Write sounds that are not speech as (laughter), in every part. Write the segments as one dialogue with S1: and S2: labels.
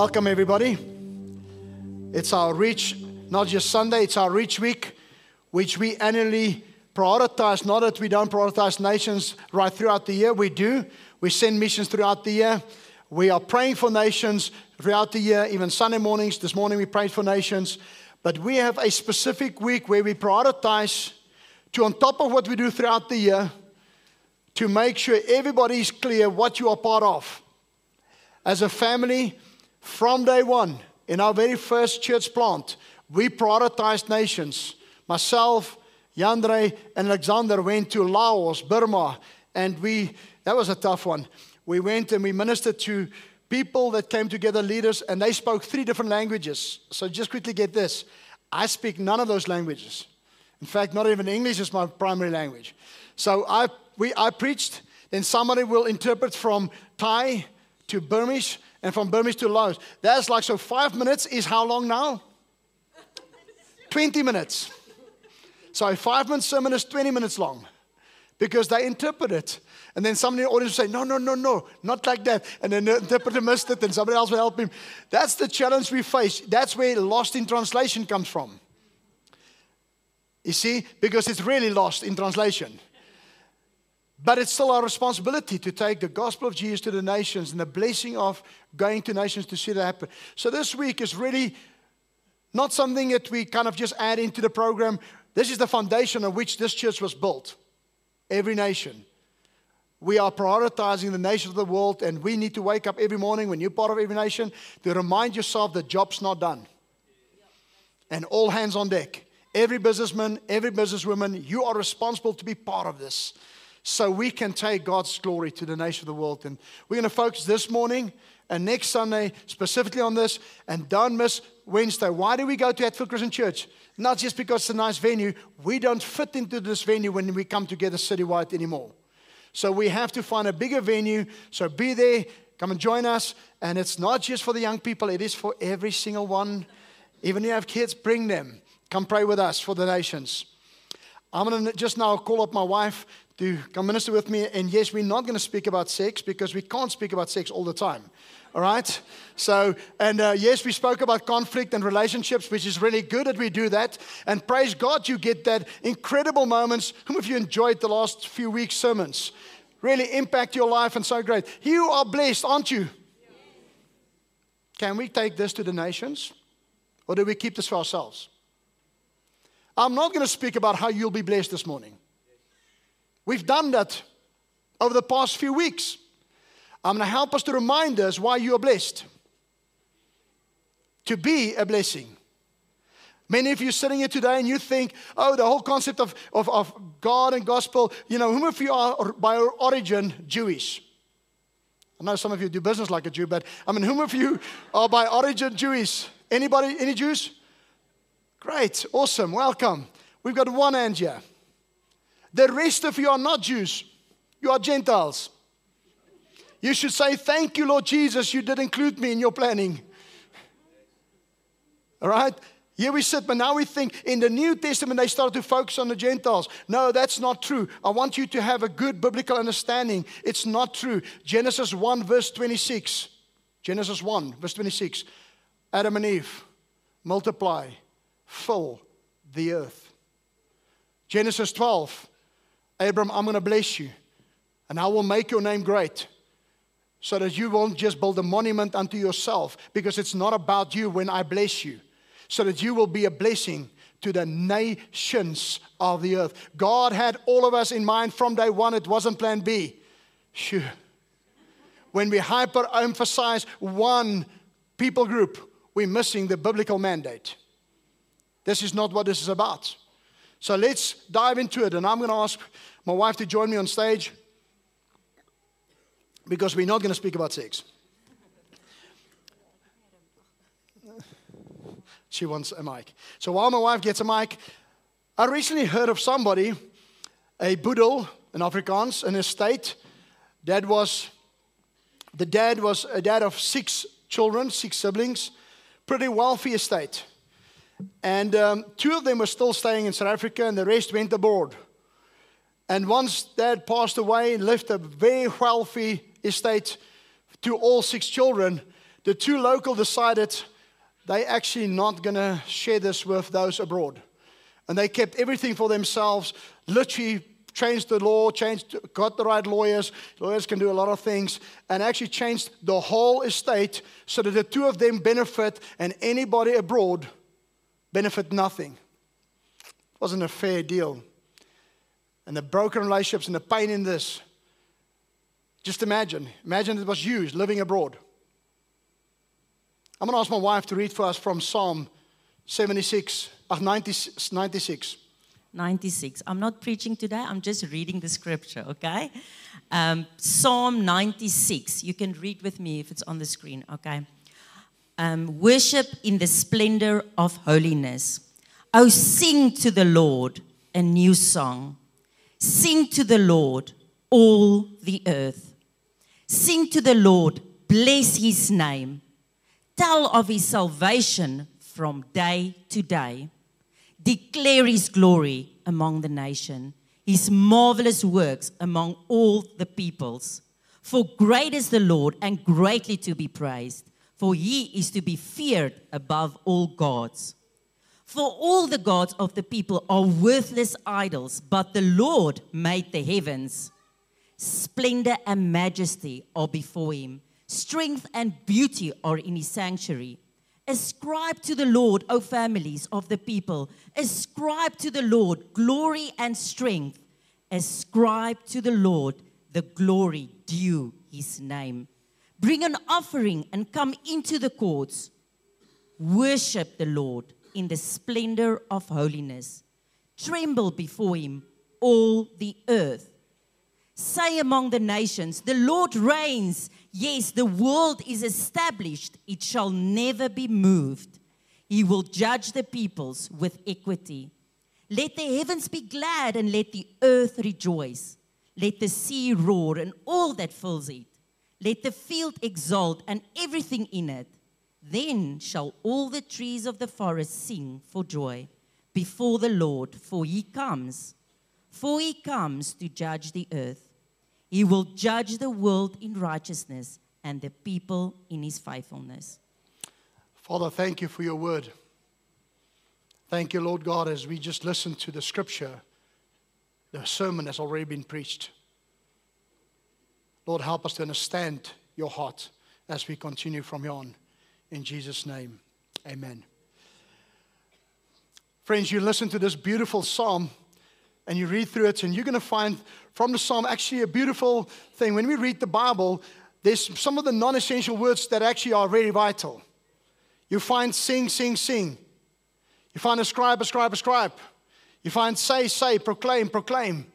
S1: Welcome, everybody. It's our Reach, not just Sunday, it's our Reach Week, which we annually prioritize. Not that we don't prioritize nations right throughout the year, we do. We send missions throughout the year. We are praying for nations throughout the year, even Sunday mornings. This morning we prayed for nations. But we have a specific week where we prioritize to, on top of what we do throughout the year, to make sure everybody is clear what you are part of. As a family, from day one, in our very first church plant, we prioritized nations. Myself, Yandre, and Alexander went to Laos, Burma, and we, that was a tough one. We went and we ministered to people that came together, leaders, and they spoke three different languages. So just quickly get this I speak none of those languages. In fact, not even English is my primary language. So I, we, I preached, then somebody will interpret from Thai to Burmese, and from Burmese to Laos. That's like, so five minutes is how long now? 20 minutes. So a five minute sermon is 20 minutes long because they interpret it. And then somebody in the audience will say, No, no, no, no, not like that. And then the interpreter missed it and somebody else will help him. That's the challenge we face. That's where lost in translation comes from. You see, because it's really lost in translation. But it's still our responsibility to take the gospel of Jesus to the nations and the blessing of going to nations to see that happen. So this week is really not something that we kind of just add into the program. This is the foundation on which this church was built. Every nation. We are prioritizing the nations of the world, and we need to wake up every morning when you're part of every nation to remind yourself the job's not done. And all hands on deck. Every businessman, every businesswoman, you are responsible to be part of this so we can take God's glory to the nation of the world. And we're going to focus this morning and next Sunday specifically on this. And don't miss Wednesday. Why do we go to Hatfield Christian Church? Not just because it's a nice venue. We don't fit into this venue when we come together citywide anymore. So we have to find a bigger venue. So be there, come and join us. And it's not just for the young people, it is for every single one. Even if you have kids, bring them. Come pray with us for the nations. I'm going to just now call up my wife to come minister with me. And yes, we're not going to speak about sex because we can't speak about sex all the time. All right? So, and uh, yes, we spoke about conflict and relationships, which is really good that we do that. And praise God, you get that incredible moments. (laughs) Whom of you enjoyed the last few weeks' sermons? Really impact your life and so great. You are blessed, aren't you? Can we take this to the nations? Or do we keep this for ourselves? I'm not going to speak about how you'll be blessed this morning. We've done that over the past few weeks. I'm going to help us to remind us why you are blessed. To be a blessing. Many of you sitting here today and you think, oh, the whole concept of, of, of God and gospel, you know, whom of you are by origin Jewish? I know some of you do business like a Jew, but I mean, whom of you are by origin Jewish? Anybody, any Jews? Great, awesome, welcome. We've got one hand here. The rest of you are not Jews, you are Gentiles. You should say, Thank you, Lord Jesus, you did include me in your planning. All right? Here we sit, but now we think in the New Testament they started to focus on the Gentiles. No, that's not true. I want you to have a good biblical understanding. It's not true. Genesis 1, verse 26. Genesis 1, verse 26. Adam and Eve, multiply, fill the earth. Genesis 12, Abram, I'm going to bless you, and I will make your name great so that you won't just build a monument unto yourself because it's not about you when I bless you, so that you will be a blessing to the nations of the earth. God had all of us in mind from day one, it wasn't plan B. Sure. When we hyper emphasize one people group, we're missing the biblical mandate. This is not what this is about. So let's dive into it. And I'm going to ask my wife to join me on stage because we're not going to speak about sex. She wants a mic. So while my wife gets a mic, I recently heard of somebody, a boedel, an Afrikaans, an estate. Dad was, the dad was a dad of six children, six siblings, pretty wealthy estate. And um, two of them were still staying in South Africa, and the rest went abroad. And once dad passed away and left a very wealthy estate to all six children, the two local decided they actually not going to share this with those abroad. And they kept everything for themselves, literally changed the law, changed, got the right lawyers. Lawyers can do a lot of things, and actually changed the whole estate so that the two of them benefit and anybody abroad benefit nothing. It wasn't a fair deal. And the broken relationships and the pain in this. Just imagine. Imagine it was you living abroad. I'm going to ask my wife to read for us from Psalm 76, uh, 96.
S2: 96. I'm not preaching today, I'm just reading the scripture, okay? Um, Psalm 96. You can read with me if it's on the screen, okay? Um, worship in the splendor of holiness. Oh, sing to the Lord a new song. Sing to the Lord, all the earth. Sing to the Lord, bless his name tell of his salvation from day to day. Declare his glory among the nation, his marvelous works among all the peoples. For great is the Lord and greatly to be praised, for he is to be feared above all gods. For all the gods of the people are worthless idols, but the Lord made the heavens. Splendor and majesty are before him Strength and beauty are in his sanctuary. Ascribe to the Lord, O families of the people. Ascribe to the Lord glory and strength. Ascribe to the Lord the glory due his name. Bring an offering and come into the courts. Worship the Lord in the splendor of holiness. Tremble before him, all the earth. Say among the nations, The Lord reigns. Yes, the world is established, it shall never be moved. He will judge the peoples with equity. Let the heavens be glad and let the earth rejoice. Let the sea roar and all that fills it. Let the field exult and everything in it. Then shall all the trees of the forest sing for joy before the Lord, for he comes. For he comes to judge the earth. He will judge the world in righteousness and the people in his faithfulness.
S1: Father, thank you for your word. Thank you, Lord God, as we just listen to the scripture, the sermon has already been preached. Lord, help us to understand your heart as we continue from here on. In Jesus' name, amen. Friends, you listen to this beautiful psalm and you read through it, and you're going to find from the psalm actually a beautiful thing. When we read the Bible, there's some of the non essential words that actually are very vital. You find sing, sing, sing. You find ascribe, ascribe, ascribe. You find say, say, proclaim, proclaim.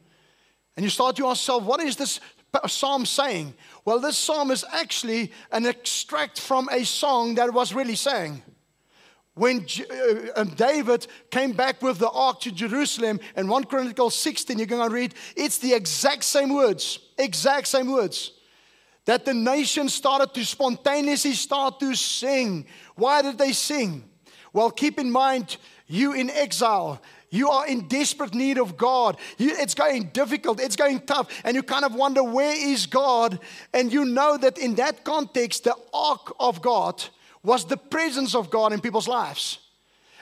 S1: And you start to ask yourself, what is this psalm saying? Well, this psalm is actually an extract from a song that was really sang. When uh, um, David came back with the ark to Jerusalem in 1 Chronicles 16, you're going to read, it's the exact same words, exact same words. That the nation started to spontaneously start to sing. Why did they sing? Well, keep in mind, you in exile, you are in desperate need of God. You, it's going difficult, it's going tough, and you kind of wonder, where is God? And you know that in that context, the ark of God was the presence of God in people's lives.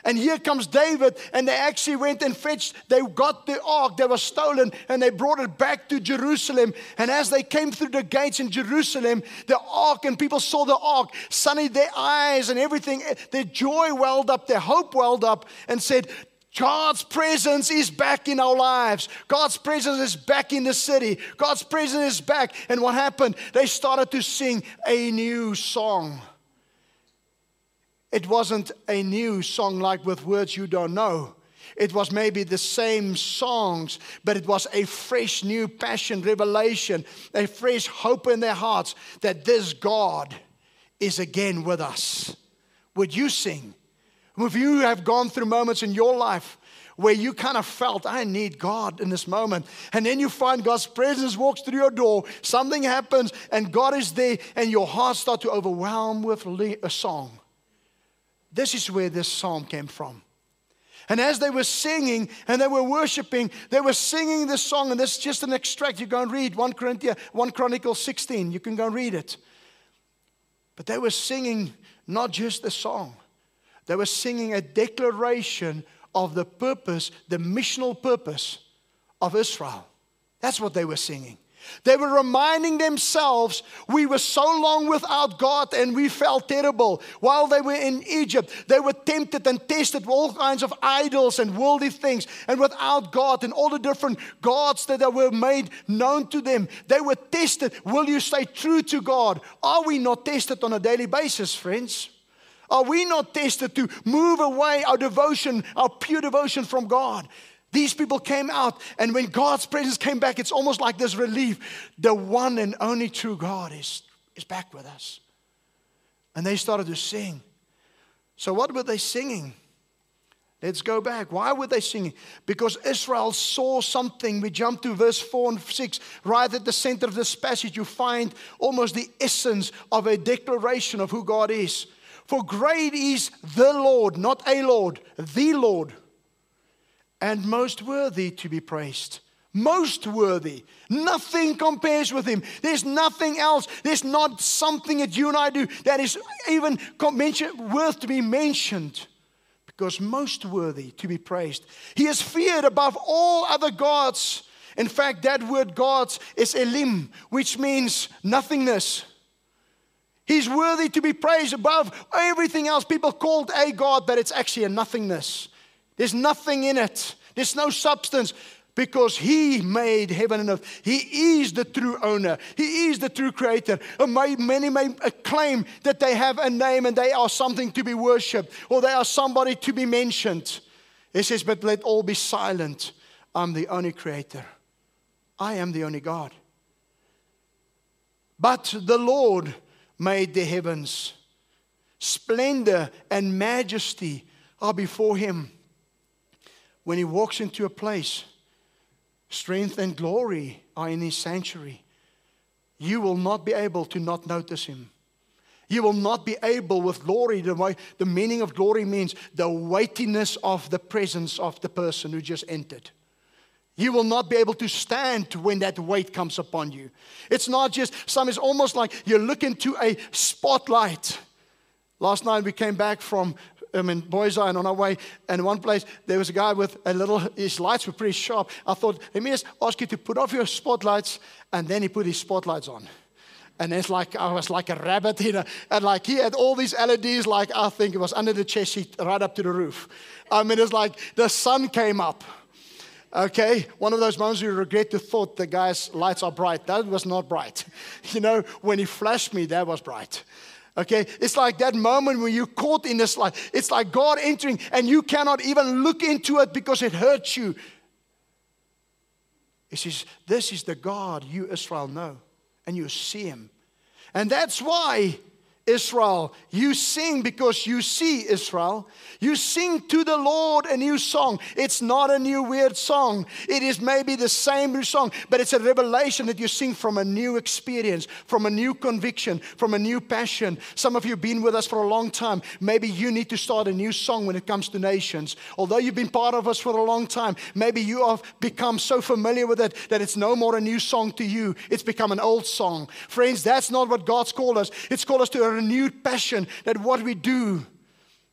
S1: And here comes David, and they actually went and fetched, they got the ark that was stolen, and they brought it back to Jerusalem. And as they came through the gates in Jerusalem, the ark, and people saw the ark, suddenly their eyes and everything, their joy welled up, their hope welled up, and said, God's presence is back in our lives. God's presence is back in the city. God's presence is back. And what happened? They started to sing a new song. It wasn't a new song like with words you don't know. It was maybe the same songs, but it was a fresh new passion, revelation, a fresh hope in their hearts that this God is again with us. Would you sing? If you have gone through moments in your life where you kind of felt, I need God in this moment. And then you find God's presence walks through your door, something happens, and God is there, and your heart starts to overwhelm with a song. This is where this psalm came from. And as they were singing and they were worshiping, they were singing this song. And this is just an extract. You go and read 1 Corinthians, 1 Chronicles 16. You can go and read it. But they were singing not just the song, they were singing a declaration of the purpose, the missional purpose of Israel. That's what they were singing. They were reminding themselves we were so long without God and we felt terrible. While they were in Egypt, they were tempted and tested with all kinds of idols and worldly things. And without God and all the different gods that were made known to them, they were tested. Will you stay true to God? Are we not tested on a daily basis, friends? Are we not tested to move away our devotion, our pure devotion from God? These people came out, and when God's presence came back, it's almost like this relief. The one and only true God is, is back with us. And they started to sing. So, what were they singing? Let's go back. Why were they singing? Because Israel saw something. We jump to verse 4 and 6. Right at the center of this passage, you find almost the essence of a declaration of who God is. For great is the Lord, not a Lord, the Lord and most worthy to be praised. Most worthy. Nothing compares with him. There's nothing else. There's not something that you and I do that is even worth to be mentioned because most worthy to be praised. He is feared above all other gods. In fact, that word gods is elim, which means nothingness. He's worthy to be praised above everything else. People called a God, but it's actually a nothingness. There's nothing in it, there's no substance because he made heaven and earth. He is the true owner. He is the true creator. And many may claim that they have a name and they are something to be worshipped or they are somebody to be mentioned. He says, But let all be silent. I'm the only creator. I am the only God. But the Lord made the heavens. Splendor and majesty are before him when he walks into a place, strength and glory are in his sanctuary. You will not be able to not notice him. You will not be able with glory, the, the meaning of glory means the weightiness of the presence of the person who just entered. You will not be able to stand when that weight comes upon you. It's not just some, it's almost like you look into a spotlight. Last night we came back from I'm in Boys and on our way. And one place, there was a guy with a little, his lights were pretty sharp. I thought, let me just ask you to put off your spotlights. And then he put his spotlights on. And it's like I was like a rabbit, you know, and like he had all these LEDs, like I think it was under the chest sheet, right up to the roof. I mean, it's like the sun came up. Okay, one of those moments you regret the thought the guy's lights are bright. That was not bright. (laughs) You know, when he flashed me, that was bright. Okay, it's like that moment when you're caught in this light. It's like God entering and you cannot even look into it because it hurts you. He says, This is the God you, Israel, know, and you see him. And that's why Israel. You sing because you see Israel. You sing to the Lord a new song. It's not a new weird song. It is maybe the same song, but it's a revelation that you sing from a new experience, from a new conviction, from a new passion. Some of you have been with us for a long time. Maybe you need to start a new song when it comes to nations. Although you've been part of us for a long time, maybe you have become so familiar with it that it's no more a new song to you. It's become an old song. Friends, that's not what God's called us. It's called us to renewed passion that what we do,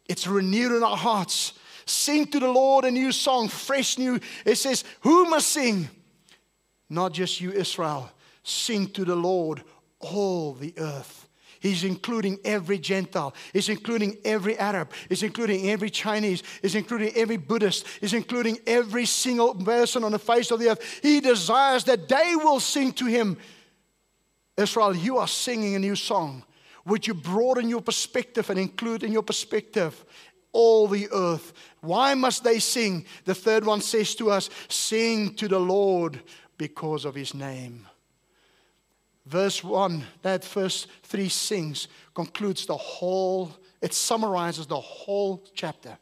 S1: it's renewed in our hearts. Sing to the Lord a new song, fresh new. It says, Who must sing? Not just you, Israel. Sing to the Lord, all the earth. He's including every Gentile. He's including every Arab. He's including every Chinese. He's including every Buddhist. He's including every single person on the face of the earth. He desires that they will sing to him. Israel, you are singing a new song. Would you broaden your perspective and include in your perspective all the earth? Why must they sing? The third one says to us, Sing to the Lord because of his name. Verse 1, that first three sings, concludes the whole, it summarizes the whole chapter.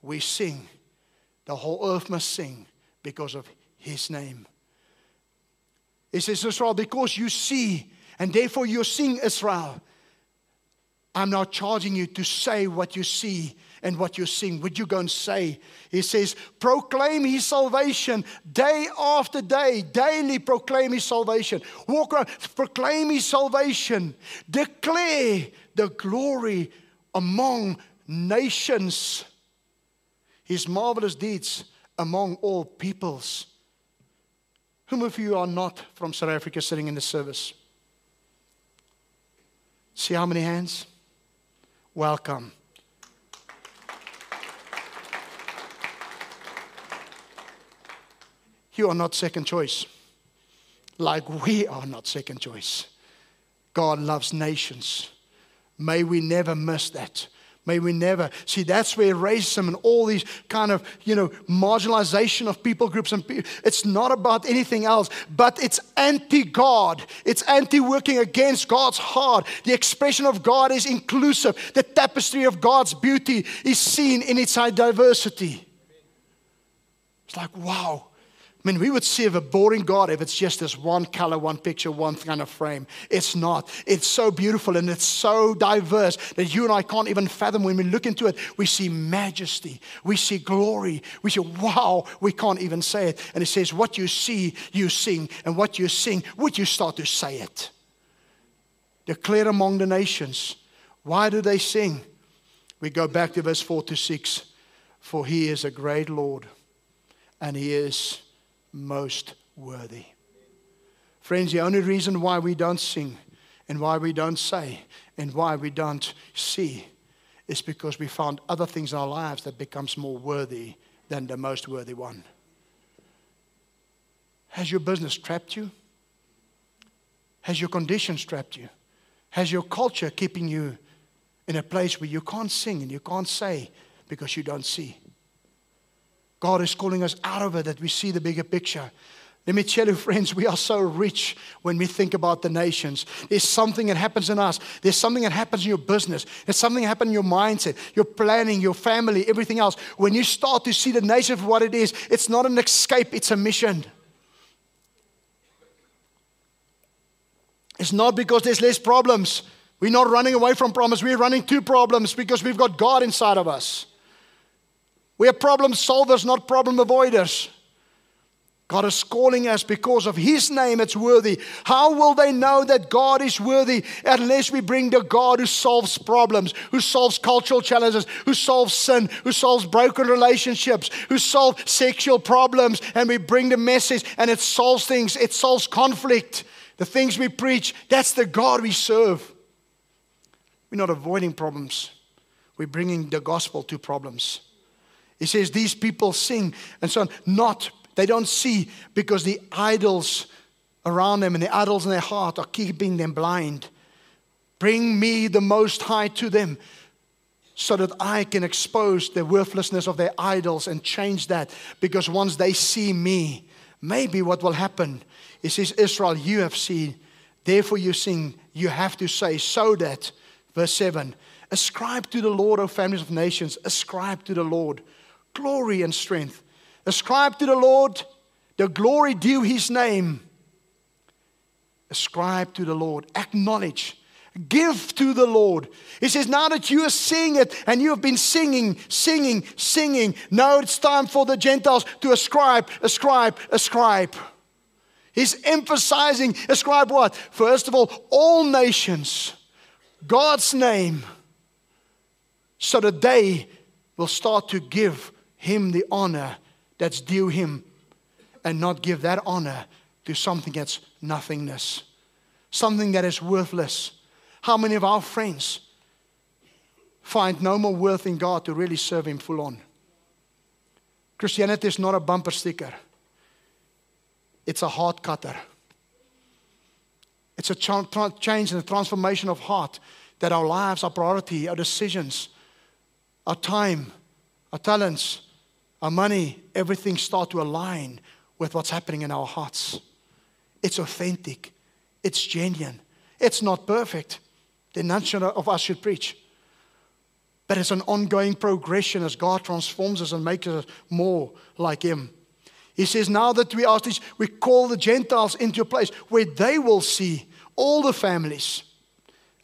S1: We sing, the whole earth must sing because of his name. It says, Israel, because you see and therefore, you sing Israel. I'm not charging you to say what you see and what you sing? Would you go and say? He says, proclaim his salvation day after day, daily proclaim his salvation. Walk around, proclaim his salvation. Declare the glory among nations, his marvelous deeds among all peoples. Whom of you are not from South Africa sitting in the service? See how many hands? Welcome. You are not second choice, like we are not second choice. God loves nations. May we never miss that. May we never see that's where racism and all these kind of you know marginalization of people groups and people, it's not about anything else, but it's anti-God. It's anti-working against God's heart. The expression of God is inclusive. The tapestry of God's beauty is seen in its diversity. It's like wow. I mean, we would serve a boring God if it's just this one color, one picture, one kind of frame. It's not. It's so beautiful and it's so diverse that you and I can't even fathom. When we look into it, we see majesty, we see glory, we see, wow, we can't even say it. And it says, What you see, you sing, and what you sing, would you start to say it? Declare among the nations. Why do they sing? We go back to verse 4 to 6. For he is a great Lord, and he is most worthy. Friends, the only reason why we don't sing and why we don't say and why we don't see is because we found other things in our lives that becomes more worthy than the most worthy one. Has your business trapped you? Has your conditions trapped you? Has your culture keeping you in a place where you can't sing and you can't say because you don't see? God is calling us out of it that we see the bigger picture. Let me tell you, friends, we are so rich when we think about the nations. There's something that happens in us. There's something that happens in your business. There's something that happens in your mindset, your planning, your family, everything else. When you start to see the nation for what it is, it's not an escape, it's a mission. It's not because there's less problems. We're not running away from problems. We're running to problems because we've got God inside of us. We are problem solvers, not problem avoiders. God is calling us because of His name, it's worthy. How will they know that God is worthy unless we bring the God who solves problems, who solves cultural challenges, who solves sin, who solves broken relationships, who solves sexual problems, and we bring the message and it solves things, it solves conflict. The things we preach, that's the God we serve. We're not avoiding problems, we're bringing the gospel to problems. He says, These people sing and so on. Not, they don't see because the idols around them and the idols in their heart are keeping them blind. Bring me the Most High to them so that I can expose the worthlessness of their idols and change that. Because once they see me, maybe what will happen He says, Israel, you have seen, therefore you sing, you have to say, so that, verse 7, ascribe to the Lord, O families of nations, ascribe to the Lord glory and strength. Ascribe to the Lord the glory due his name. Ascribe to the Lord. Acknowledge. Give to the Lord. He says, now that you are seeing it and you have been singing, singing, singing, now it's time for the Gentiles to ascribe, ascribe, ascribe. He's emphasizing, ascribe what? First of all, all nations, God's name, so that they will start to give him the honor that's due him and not give that honor to something that's nothingness, something that is worthless. How many of our friends find no more worth in God to really serve Him full on? Christianity is not a bumper sticker, it's a heart cutter. It's a change and a transformation of heart that our lives, our priority, our decisions, our time, our talents, our money, everything start to align with what's happening in our hearts. It's authentic. It's genuine. It's not perfect. Then none of us should preach. But it's an ongoing progression as God transforms us and makes us more like Him. He says, now that we ask this, we call the Gentiles into a place where they will see all the families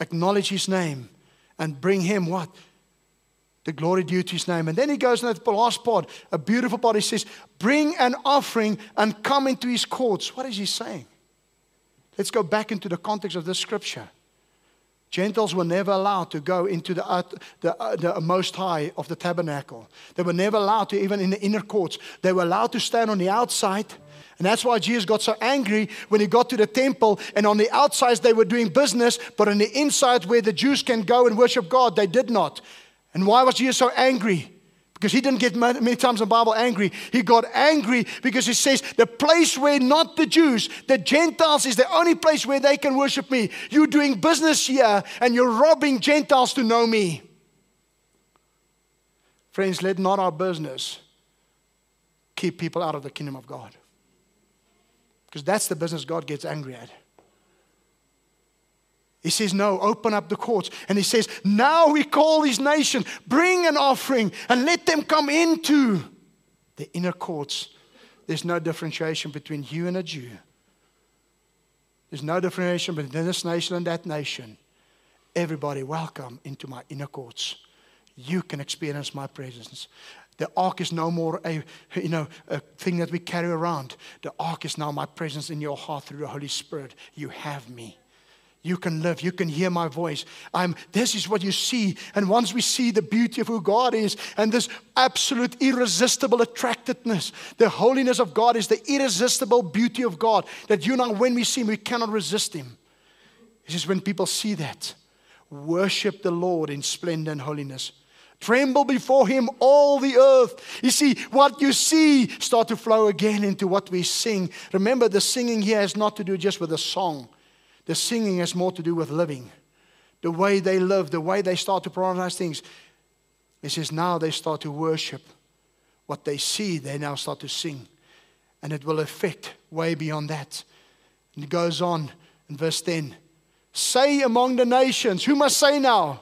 S1: acknowledge His name and bring Him what? The glory due to his name. And then he goes into the last part, a beautiful part. He says, Bring an offering and come into his courts. What is he saying? Let's go back into the context of this scripture. Gentiles were never allowed to go into the, uh, the, uh, the most high of the tabernacle. They were never allowed to, even in the inner courts. They were allowed to stand on the outside. And that's why Jesus got so angry when he got to the temple. And on the outside, they were doing business, but on the inside, where the Jews can go and worship God, they did not. And why was Jesus so angry? Because he didn't get many times in the Bible angry. He got angry because he says, The place where not the Jews, the Gentiles is the only place where they can worship me. You're doing business here and you're robbing Gentiles to know me. Friends, let not our business keep people out of the kingdom of God. Because that's the business God gets angry at. He says, No, open up the courts. And he says, Now we call these nation, bring an offering and let them come into the inner courts. There's no differentiation between you and a Jew. There's no differentiation between this nation and that nation. Everybody, welcome into my inner courts. You can experience my presence. The ark is no more a, you know, a thing that we carry around. The ark is now my presence in your heart through the Holy Spirit. You have me. You can live. You can hear my voice. I'm, this is what you see. And once we see the beauty of who God is and this absolute irresistible attractiveness, the holiness of God is the irresistible beauty of God that you know when we see him, we cannot resist him. It's just when people see that, worship the Lord in splendor and holiness. Tremble before him, all the earth. You see, what you see start to flow again into what we sing. Remember, the singing here has not to do just with a song. The singing has more to do with living. The way they live, the way they start to prioritize things. It says now they start to worship. What they see, they now start to sing. And it will affect way beyond that. And it goes on in verse 10 Say among the nations, who must say now?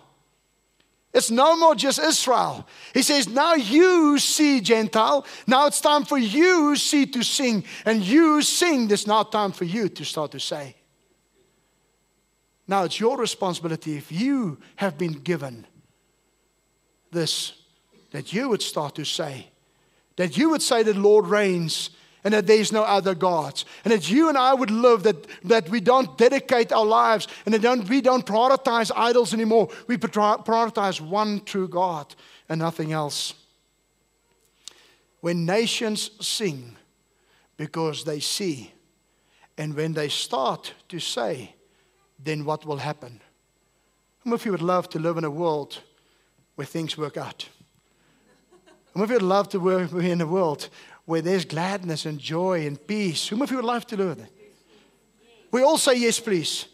S1: It's no more just Israel. He says, Now you see, Gentile. Now it's time for you see to sing. And you sing. It's now time for you to start to say. Now it's your responsibility if you have been given this, that you would start to say, that you would say that Lord reigns and that there's no other gods. And that you and I would live that, that we don't dedicate our lives and that don't, we don't prioritize idols anymore. We prioritize one true God and nothing else. When nations sing because they see, and when they start to say, then what will happen? Many of you would love to live in a world where things work out? Many of you would love to work in a world where there's gladness and joy and peace. Whom of you would love to live there? We all say yes, please.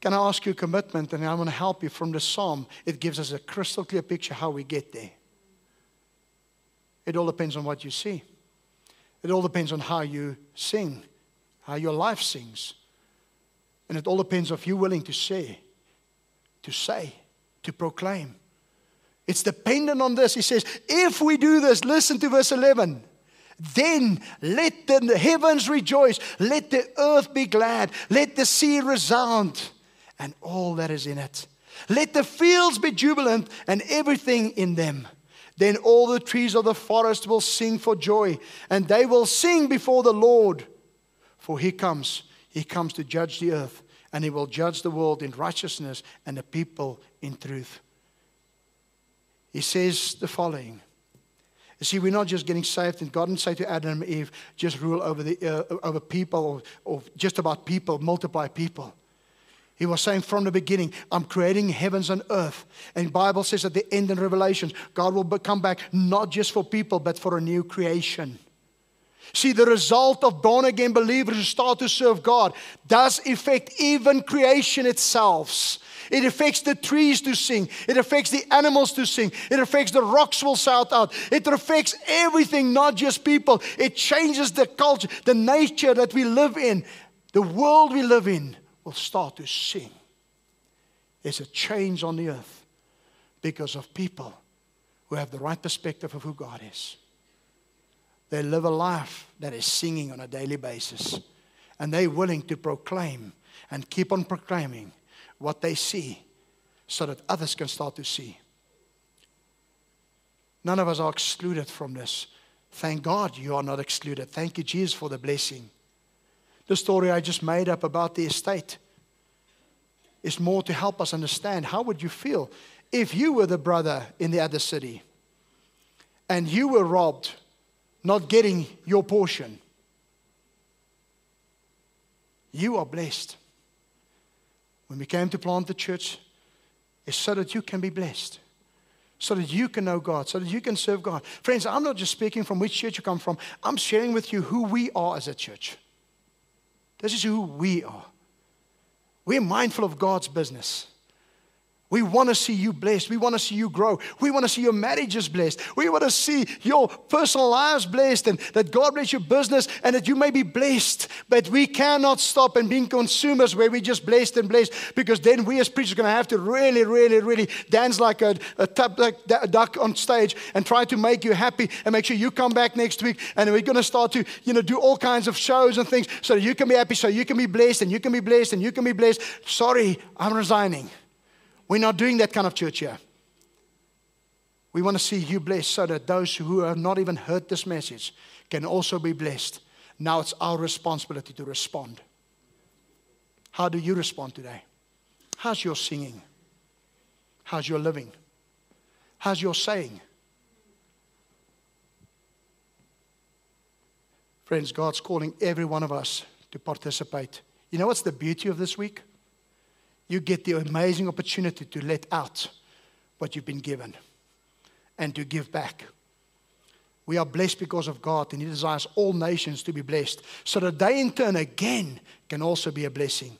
S1: Can I ask you a commitment? And I'm going to help you from the psalm. It gives us a crystal clear picture how we get there. It all depends on what you see. It all depends on how you sing, how your life sings. And it all depends if you're willing to say, to say, to proclaim. It's dependent on this. He says, if we do this, listen to verse 11. Then let the heavens rejoice, let the earth be glad, let the sea resound, and all that is in it. Let the fields be jubilant and everything in them. Then all the trees of the forest will sing for joy, and they will sing before the Lord. For he comes, he comes to judge the earth, and he will judge the world in righteousness and the people in truth. He says the following you see, we're not just getting saved, and God didn't say to Adam and Eve, just rule over, the, uh, over people or, or just about people, multiply people. He was saying from the beginning, I'm creating heavens and earth. And Bible says at the end in Revelations, God will come back not just for people, but for a new creation. See, the result of born again believers who start to serve God does affect even creation itself. It affects the trees to sing. It affects the animals to sing. It affects the rocks will shout out. It affects everything, not just people. It changes the culture, the nature that we live in. The world we live in will start to sing. There's a change on the earth because of people who have the right perspective of who God is. They live a life that is singing on a daily basis. And they're willing to proclaim and keep on proclaiming what they see so that others can start to see. None of us are excluded from this. Thank God you are not excluded. Thank you, Jesus, for the blessing. The story I just made up about the estate is more to help us understand how would you feel if you were the brother in the other city and you were robbed, not getting your portion. You are blessed. When we came to plant the church, it's so that you can be blessed, so that you can know God, so that you can serve God. Friends, I'm not just speaking from which church you come from, I'm sharing with you who we are as a church. This is who we are. We're mindful of God's business. We want to see you blessed. We want to see you grow. We want to see your marriages blessed. We want to see your personal lives blessed and that God bless your business and that you may be blessed. But we cannot stop and being consumers where we just blessed and blessed because then we as preachers are going to have to really, really, really dance like a, a, tub, like a duck on stage and try to make you happy and make sure you come back next week. And we're going to start to, you know, do all kinds of shows and things so that you can be happy, so you can be blessed and you can be blessed and you can be blessed. Sorry, I'm resigning. We're not doing that kind of church here. We want to see you blessed so that those who have not even heard this message can also be blessed. Now it's our responsibility to respond. How do you respond today? How's your singing? How's your living? How's your saying? Friends, God's calling every one of us to participate. You know what's the beauty of this week? You get the amazing opportunity to let out what you've been given and to give back. We are blessed because of God, and He desires all nations to be blessed, so that they in turn again can also be a blessing.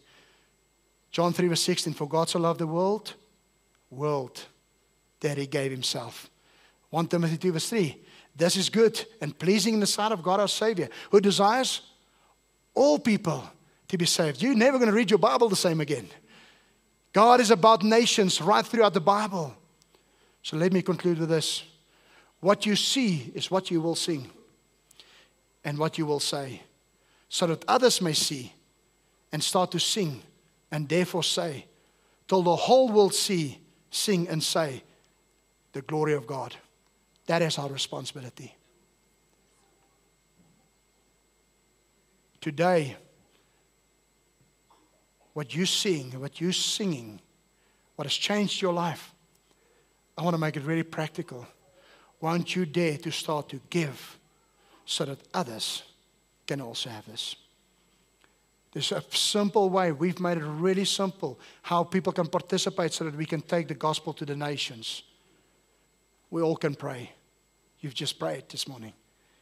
S1: John 3, verse 16 For God so loved the world, world, that He gave Himself. 1 Timothy 2, verse 3 This is good and pleasing in the sight of God our Savior, who desires all people to be saved. You're never going to read your Bible the same again. God is about nations right throughout the Bible. So let me conclude with this. What you see is what you will sing and what you will say, so that others may see and start to sing and therefore say, till the whole world see, sing, and say the glory of God. That is our responsibility. Today, what you're sing, what you're singing, what has changed your life. I want to make it very practical. Won't you dare to start to give so that others can also have this? There's a simple way. We've made it really simple how people can participate so that we can take the gospel to the nations. We all can pray. You've just prayed this morning.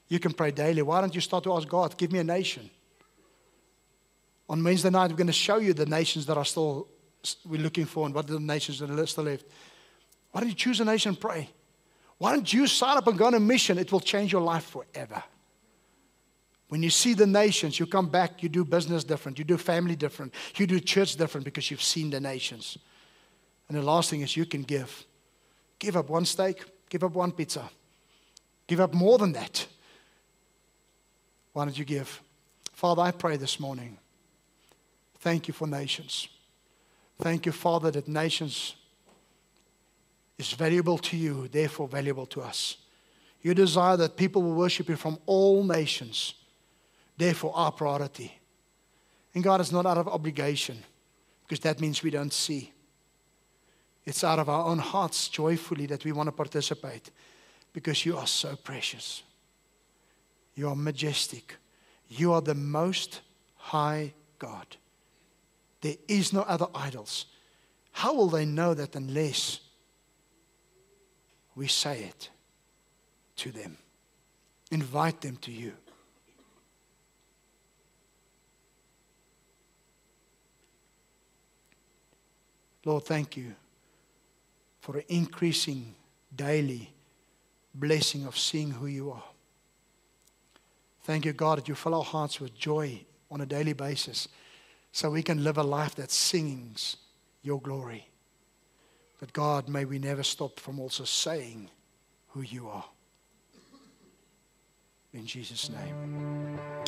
S1: You can pray daily. Why don't you start to ask God, give me a nation? On Wednesday night, we're going to show you the nations that are still we're looking for and what are the nations that are still left. Why don't you choose a nation and pray? Why don't you sign up and go on a mission? It will change your life forever. When you see the nations, you come back, you do business different, you do family different, you do church different because you've seen the nations. And the last thing is you can give. Give up one steak, give up one pizza, give up more than that. Why don't you give? Father, I pray this morning Thank you for nations. Thank you, Father, that nations is valuable to you, therefore valuable to us. You desire that people will worship you from all nations, therefore our priority. And God is not out of obligation, because that means we don't see. It's out of our own hearts joyfully that we want to participate, because you are so precious. You are majestic. You are the most high God. There is no other idols. How will they know that unless we say it to them? Invite them to you. Lord, thank you for an increasing daily blessing of seeing who you are. Thank you, God, that you fill our hearts with joy on a daily basis so we can live a life that sings your glory. But God, may we never stop from also saying who you are. In Jesus' name.